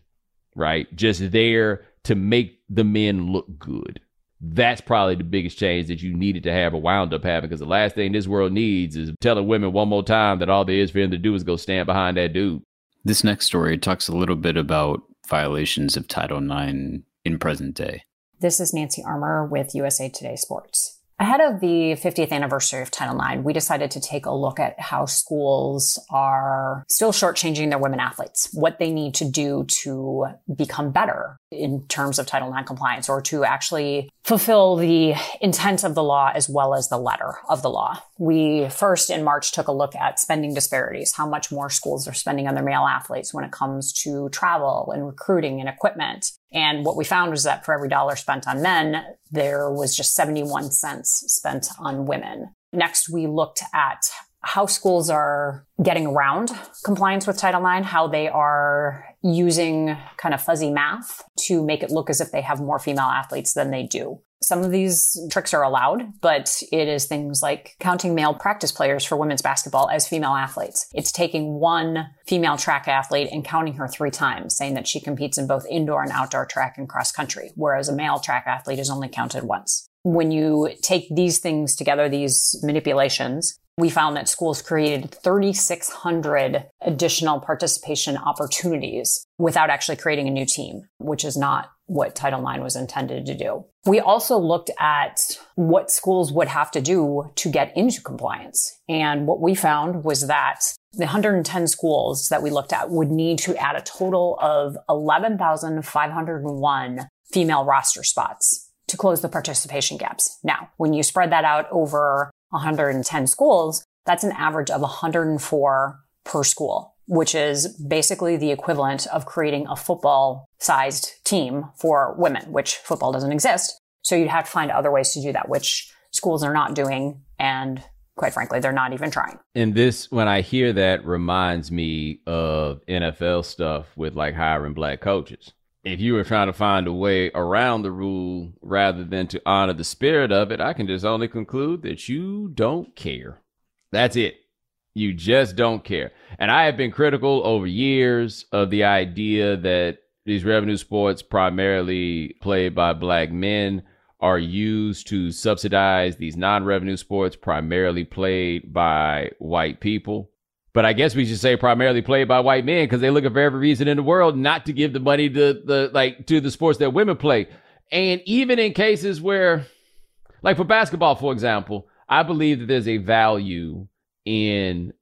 Speaker 1: right? Just there to make the men look good that's probably the biggest change that you needed to have or wound up having because the last thing this world needs is telling women one more time that all there is for them to do is go stand behind that dude.
Speaker 2: This next story talks a little bit about violations of Title IX in present day.
Speaker 5: This is Nancy Armour with USA Today Sports. Ahead of the 50th anniversary of Title IX, we decided to take a look at how schools are still shortchanging their women athletes, what they need to do to become better in terms of Title IX compliance or to actually fulfill the intent of the law as well as the letter of the law. We first in March took a look at spending disparities, how much more schools are spending on their male athletes when it comes to travel and recruiting and equipment. And what we found was that for every dollar spent on men, there was just 71 cents spent on women. Next, we looked at how schools are getting around compliance with Title IX, how they are using kind of fuzzy math to make it look as if they have more female athletes than they do. Some of these tricks are allowed, but it is things like counting male practice players for women's basketball as female athletes. It's taking one female track athlete and counting her three times, saying that she competes in both indoor and outdoor track and cross country, whereas a male track athlete is only counted once. When you take these things together, these manipulations, we found that schools created 3,600 additional participation opportunities without actually creating a new team, which is not what Title IX was intended to do. We also looked at what schools would have to do to get into compliance. And what we found was that the 110 schools that we looked at would need to add a total of 11,501 female roster spots to close the participation gaps. Now, when you spread that out over 110 schools, that's an average of 104 per school, which is basically the equivalent of creating a football sized team for women, which football doesn't exist. So you'd have to find other ways to do that, which schools are not doing. And quite frankly, they're not even trying.
Speaker 1: And this, when I hear that, reminds me of NFL stuff with like hiring black coaches if you were trying to find a way around the rule rather than to honor the spirit of it, I can just only conclude that you don't care. That's it. You just don't care. And I have been critical over years of the idea that these revenue sports, primarily played by black men, are used to subsidize these non revenue sports, primarily played by white people but I guess we should say primarily played by white men because they look for every reason in the world not to give the money to the like to the sports that women play. And even in cases where, like for basketball, for example, I believe that there's a value in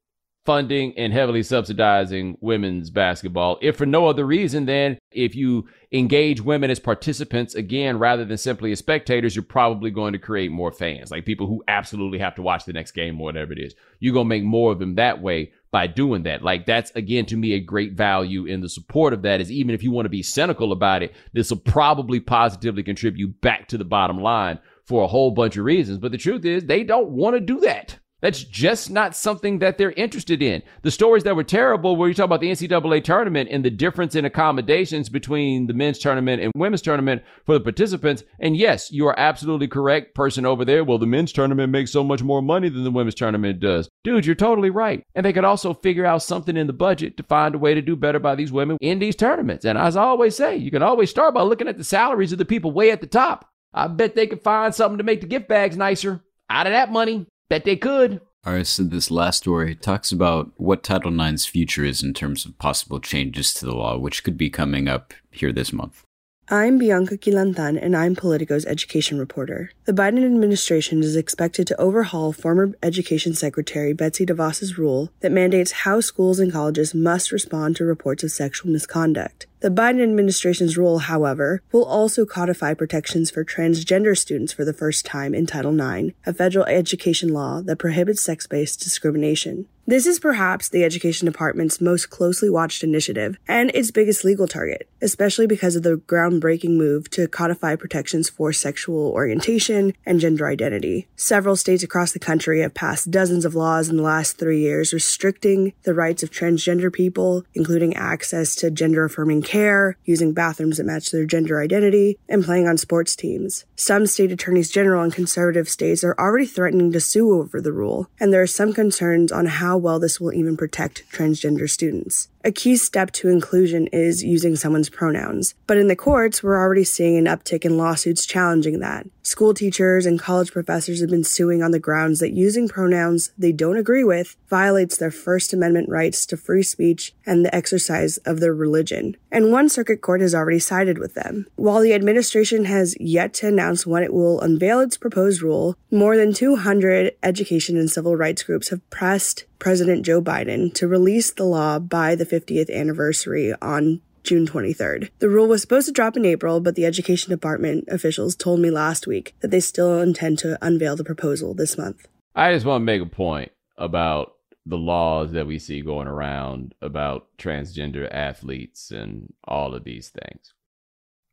Speaker 1: funding and heavily subsidizing women's basketball. If for no other reason than if you engage women as participants again rather than simply as spectators, you're probably going to create more fans, like people who absolutely have to watch the next game or whatever it is. You're going to make more of them that way by doing that. Like that's again to me a great value in the support of that is even if you want to be cynical about it, this will probably positively contribute back to the bottom line for a whole bunch of reasons. But the truth is they don't want to do that. That's just not something that they're interested in. The stories that were terrible, where you talk about the NCAA tournament and the difference in accommodations between the men's tournament and women's tournament for the participants. And yes, you are absolutely correct, person over there. Well, the men's tournament makes so much more money than the women's tournament does. Dude, you're totally right. And they could also figure out something in the budget to find a way to do better by these women in these tournaments. And as I always say, you can always start by looking at the salaries of the people way at the top. I bet they could find something to make the gift bags nicer out of that money. Bet they could.
Speaker 2: All right, so this last story talks about what Title IX's future is in terms of possible changes to the law, which could be coming up here this month.
Speaker 6: I'm Bianca Quilantan, and I'm Politico's education reporter. The Biden administration is expected to overhaul former Education Secretary Betsy DeVos's rule that mandates how schools and colleges must respond to reports of sexual misconduct. The Biden administration's rule, however, will also codify protections for transgender students for the first time in Title IX, a federal education law that prohibits sex based discrimination. This is perhaps the Education Department's most closely watched initiative and its biggest legal target, especially because of the groundbreaking move to codify protections for sexual orientation and gender identity. Several states across the country have passed dozens of laws in the last three years restricting the rights of transgender people, including access to gender affirming care, using bathrooms that match their gender identity, and playing on sports teams. Some state attorneys general in conservative states are already threatening to sue over the rule, and there are some concerns on how well this will even protect transgender students. A key step to inclusion is using someone's pronouns. But in the courts, we're already seeing an uptick in lawsuits challenging that. School teachers and college professors have been suing on the grounds that using pronouns they don't agree with violates their First Amendment rights to free speech and the exercise of their religion. And one circuit court has already sided with them. While the administration has yet to announce when it will unveil its proposed rule, more than 200 education and civil rights groups have pressed President Joe Biden to release the law by the 50th anniversary on June 23rd. The rule was supposed to drop in April, but the Education Department officials told me last week that they still intend to unveil the proposal this month.
Speaker 1: I just want to make a point about the laws that we see going around about transgender athletes and all of these things.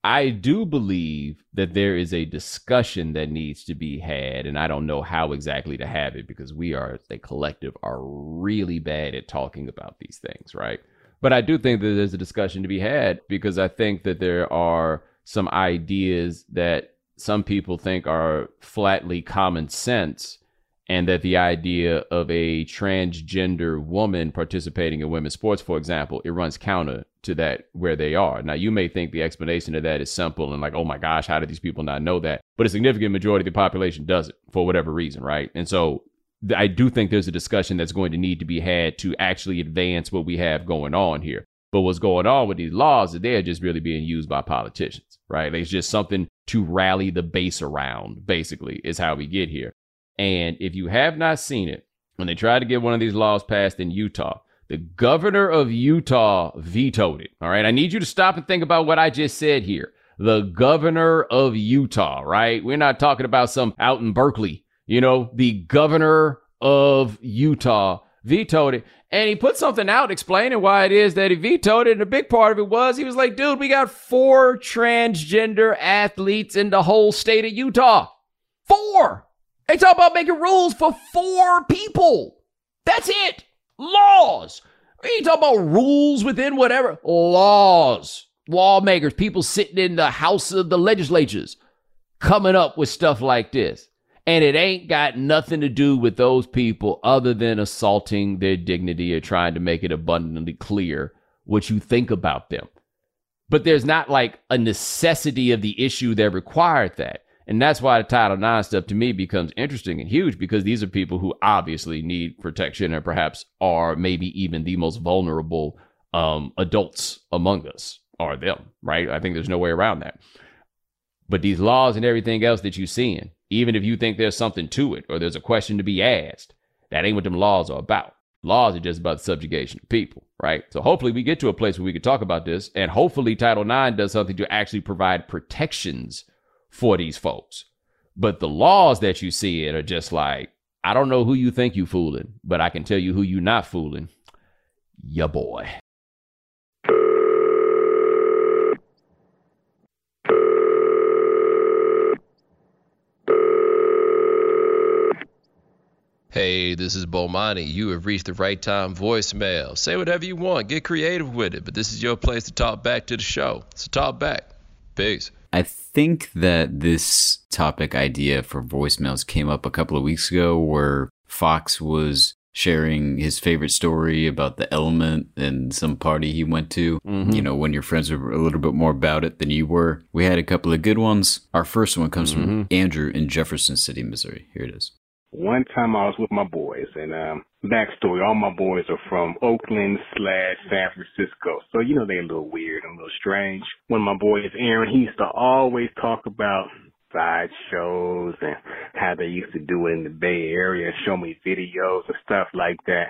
Speaker 1: I do believe that there is a discussion that needs to be had, and I don't know how exactly to have it because we are, as a collective, are really bad at talking about these things, right? But I do think that there's a discussion to be had because I think that there are some ideas that some people think are flatly common sense and that the idea of a transgender woman participating in women's sports, for example, it runs counter to that where they are. Now, you may think the explanation of that is simple and like, oh my gosh, how do these people not know that? But a significant majority of the population doesn't for whatever reason, right? And so I do think there's a discussion that's going to need to be had to actually advance what we have going on here. But what's going on with these laws is they're just really being used by politicians, right? It's just something to rally the base around, basically, is how we get here. And if you have not seen it, when they tried to get one of these laws passed in Utah, the governor of Utah vetoed it. All right. I need you to stop and think about what I just said here. The governor of Utah, right? We're not talking about some out in Berkeley. You know, the governor of Utah vetoed it. And he put something out explaining why it is that he vetoed it. And a big part of it was he was like, dude, we got four transgender athletes in the whole state of Utah. Four. They talk about making rules for four people. That's it. Laws. We talk about rules within whatever. Laws. Lawmakers, people sitting in the house of the legislatures coming up with stuff like this. And it ain't got nothing to do with those people other than assaulting their dignity or trying to make it abundantly clear what you think about them. But there's not like a necessity of the issue that required that. And that's why the Title IX stuff to me becomes interesting and huge because these are people who obviously need protection and perhaps are maybe even the most vulnerable um, adults among us are them, right? I think there's no way around that. But these laws and everything else that you're seeing, even if you think there's something to it or there's a question to be asked, that ain't what them laws are about. Laws are just about the subjugation of people, right? So hopefully we get to a place where we can talk about this, and hopefully Title IX does something to actually provide protections for these folks. But the laws that you see it are just like, I don't know who you think you fooling, but I can tell you who you not fooling. Ya boy.
Speaker 7: Hey, this is Bomani. You have reached the right time voicemail. Say whatever you want, get creative with it, but this is your place to talk back to the show. So talk back. Peace.
Speaker 2: I think that this topic idea for voicemails came up a couple of weeks ago where Fox was sharing his favorite story about the element and some party he went to. Mm-hmm. You know, when your friends were a little bit more about it than you were. We had a couple of good ones. Our first one comes mm-hmm. from Andrew in Jefferson City, Missouri. Here it is.
Speaker 8: One time I was with my boys, and um, backstory: all my boys are from Oakland slash San Francisco, so you know they're a little weird and a little strange. One of my boys, Aaron, he used to always talk about side shows and how they used to do it in the Bay Area, show me videos and stuff like that.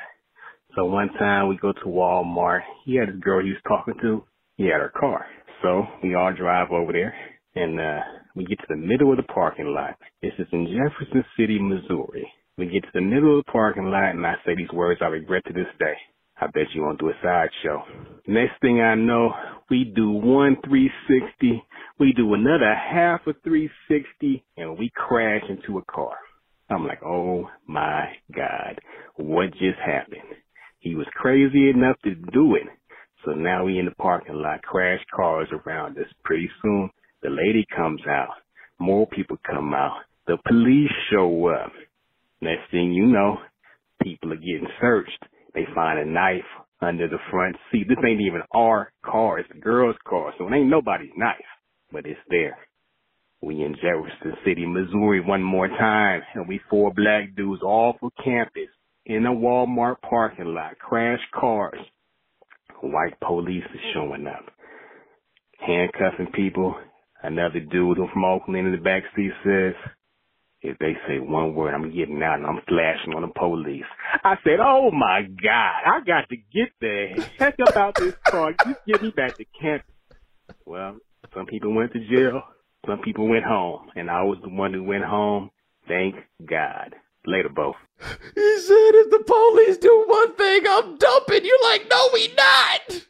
Speaker 8: So one time we go to Walmart. He had this girl he was talking to. He had her car. So we all drive over there and uh we get to the middle of the parking lot. This is in Jefferson City, Missouri. We get to the middle of the parking lot and I say these words I regret to this day. I bet you won't do a sideshow. Next thing I know, we do one 360, we do another half of 360, and we crash into a car. I'm like, oh my God, what just happened? He was crazy enough to do it. So now we in the parking lot, crash cars around us. Pretty soon, the lady comes out. More people come out. The police show up. Next thing you know, people are getting searched. They find a knife under the front seat. This ain't even our car. It's the girl's car. So it ain't nobody's knife, but it's there. We in Jefferson City, Missouri one more time, and we four black dudes all for campus in a Walmart parking lot, crash cars. White police is showing up, handcuffing people, Another dude from Oakland in the back seat says, if they say one word, I'm getting out and I'm flashing on the police. I said, oh my God, I got to get the heck about this car. Just get me back to camp. Well, some people went to jail. Some people went home. And I was the one who went home. Thank God. Later, both.
Speaker 1: He said, if the police do one thing, I'm dumping. You're like, no, we not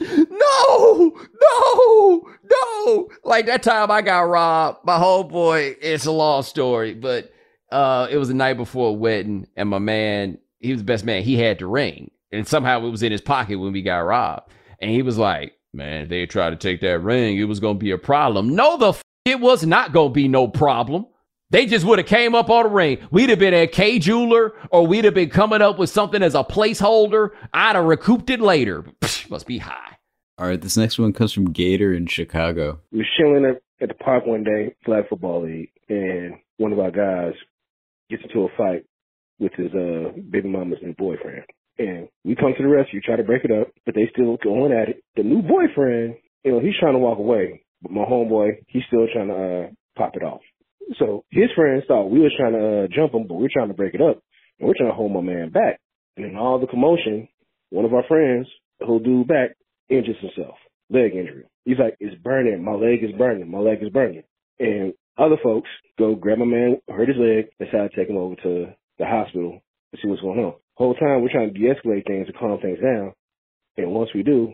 Speaker 1: no, no, no. Like that time I got robbed. My whole boy, it's a long story, but uh, it was the night before a wedding, and my man, he was the best man. He had the ring, and somehow it was in his pocket when we got robbed. And he was like, "Man, if they tried to take that ring, it was gonna be a problem." No, the f- it was not gonna be no problem. They just would have came up on the ring. We'd have been at Kay Jeweler, or we'd have been coming up with something as a placeholder. I'd have recouped it later. Psh, must be high.
Speaker 2: All right, this next one comes from Gator in Chicago.
Speaker 9: We were chilling at, at the park one day, flag football league, and one of our guys gets into a fight with his uh baby mama's new boyfriend. And we come to the rescue, try to break it up, but they still going at it. The new boyfriend, you know, he's trying to walk away, but my homeboy, he's still trying to uh pop it off. So his friends thought we was trying to uh, jump him, but we're trying to break it up, and we're trying to hold my man back. And in all the commotion, one of our friends, who'll do back, injures himself, leg injury. He's like, "It's burning. My leg is burning. My leg is burning." And other folks go grab my man, hurt his leg, decide to take him over to the hospital to see what's going on. Whole time we're trying to de-escalate things to calm things down, and once we do,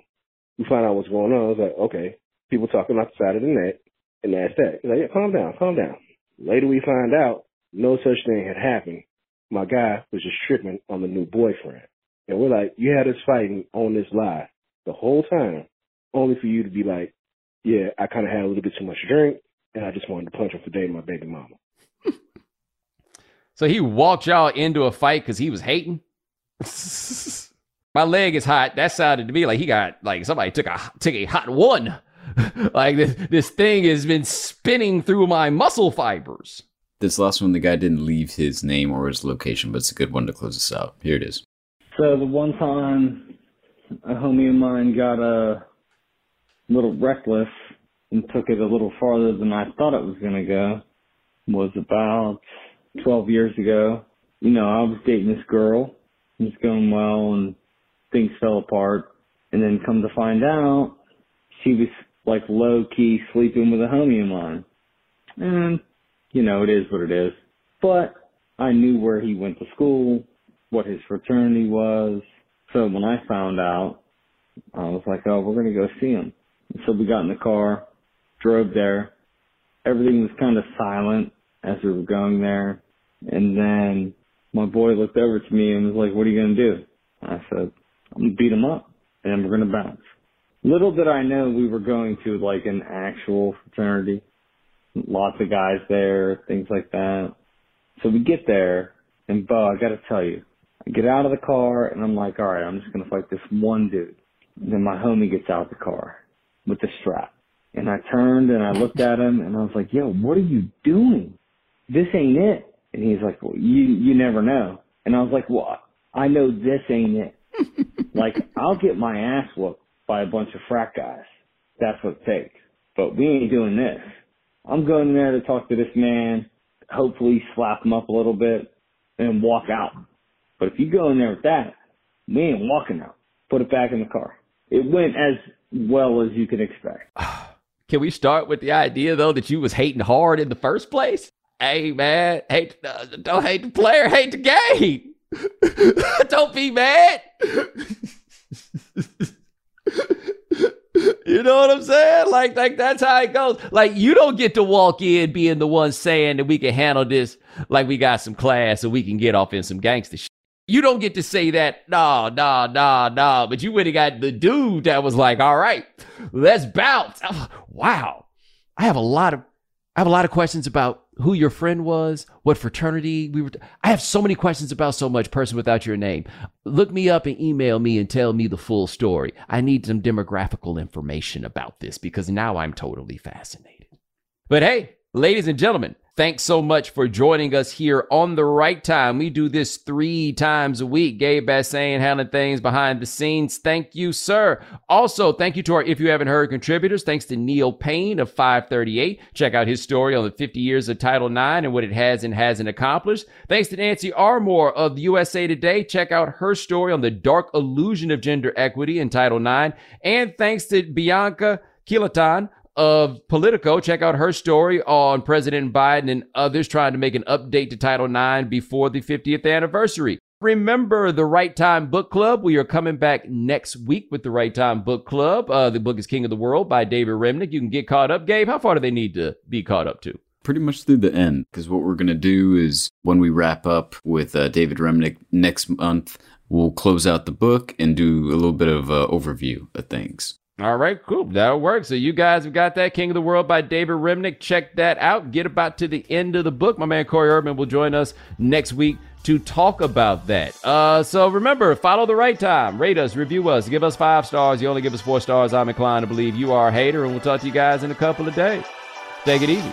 Speaker 9: we find out what's going on. It's like, okay, people talking outside of the net, and that's that. He's like, yeah, calm down, calm down. Later we find out no such thing had happened. My guy was just tripping on the new boyfriend. And we're like, you had us fighting on this lie the whole time, only for you to be like, yeah, I kind of had a little bit too much drink, and I just wanted to punch him for dating my baby mama.
Speaker 1: so he walked y'all into a fight because he was hating? my leg is hot. That sounded to me like he got like somebody took a took a hot one. like this, this thing has been spinning through my muscle fibers.
Speaker 2: This last one, the guy didn't leave his name or his location, but it's a good one to close us out. Here it is.
Speaker 10: So the one time a homie of mine got a little reckless and took it a little farther than I thought it was going to go was about 12 years ago. You know, I was dating this girl it was going well and things fell apart. And then come to find out, she was like low key sleeping with a homie of mine. And, you know, it is what it is. But I knew where he went to school, what his fraternity was. So when I found out, I was like, oh, we're going to go see him. So we got in the car, drove there. Everything was kind of silent as we were going there. And then my boy looked over to me and was like, what are you going to do? I said, I'm going to beat him up and we're going to bounce. Little did I know we were going to like an actual fraternity. Lots of guys there, things like that. So we get there and Bo, I gotta tell you, I get out of the car and I'm like, alright, I'm just gonna fight this one dude. And then my homie gets out of the car with the strap. And I turned and I looked at him and I was like, yo, what are you doing? This ain't it. And he's like, well, you, you never know. And I was like, well, I know this ain't it. like, I'll get my ass whooped by a bunch of frat guys. That's what it takes. But we ain't doing this. I'm going in there to talk to this man, hopefully slap him up a little bit, and walk out. But if you go in there with that, we ain't walking out. Put it back in the car. It went as well as you could expect.
Speaker 1: Can we start with the idea though that you was hating hard in the first place? Hey man, hate uh, don't hate the player, hate the game. don't be mad. You know what I'm saying? Like, like that's how it goes. Like, you don't get to walk in being the one saying that we can handle this like we got some class so we can get off in some gangster shit. You don't get to say that, nah, nah, nah, nah. But you would have got the dude that was like, all right, let's bounce. Wow. I have a lot of I have a lot of questions about who your friend was, what fraternity we were. T- I have so many questions about so much person without your name. Look me up and email me and tell me the full story. I need some demographical information about this because now I'm totally fascinated. But hey, ladies and gentlemen, Thanks so much for joining us here on the right time. We do this three times a week. Gabe Bassane handling things behind the scenes. Thank you, sir. Also, thank you to our If You Haven't Heard contributors. Thanks to Neil Paine of 538. Check out his story on the 50 years of Title IX and what it has and hasn't accomplished. Thanks to Nancy Armour of USA Today. Check out her story on the dark illusion of gender equity in Title IX. And thanks to Bianca Quilantan of Politico. Check out her story on President Biden and others trying to make an update to Title IX before the 50th anniversary. Remember the Right Time Book Club. We are coming back next week with the Right Time Book Club. Uh, the book is King of the World by David Remnick. You can get caught up. Gabe, how far do they need to be caught up to?
Speaker 2: Pretty much through the end, because what we're going to do is when we wrap up with uh, David Remnick next month, we'll close out the book and do a little bit of uh, overview of things.
Speaker 1: All right, cool. That'll work. So you guys have got that King of the World by David Remnick. Check that out. Get about to the end of the book. My man Corey Urban will join us next week to talk about that. Uh, so remember, follow the right time. Rate us, review us, give us five stars. You only give us four stars. I'm inclined to believe you are a hater, and we'll talk to you guys in a couple of days. Take it easy.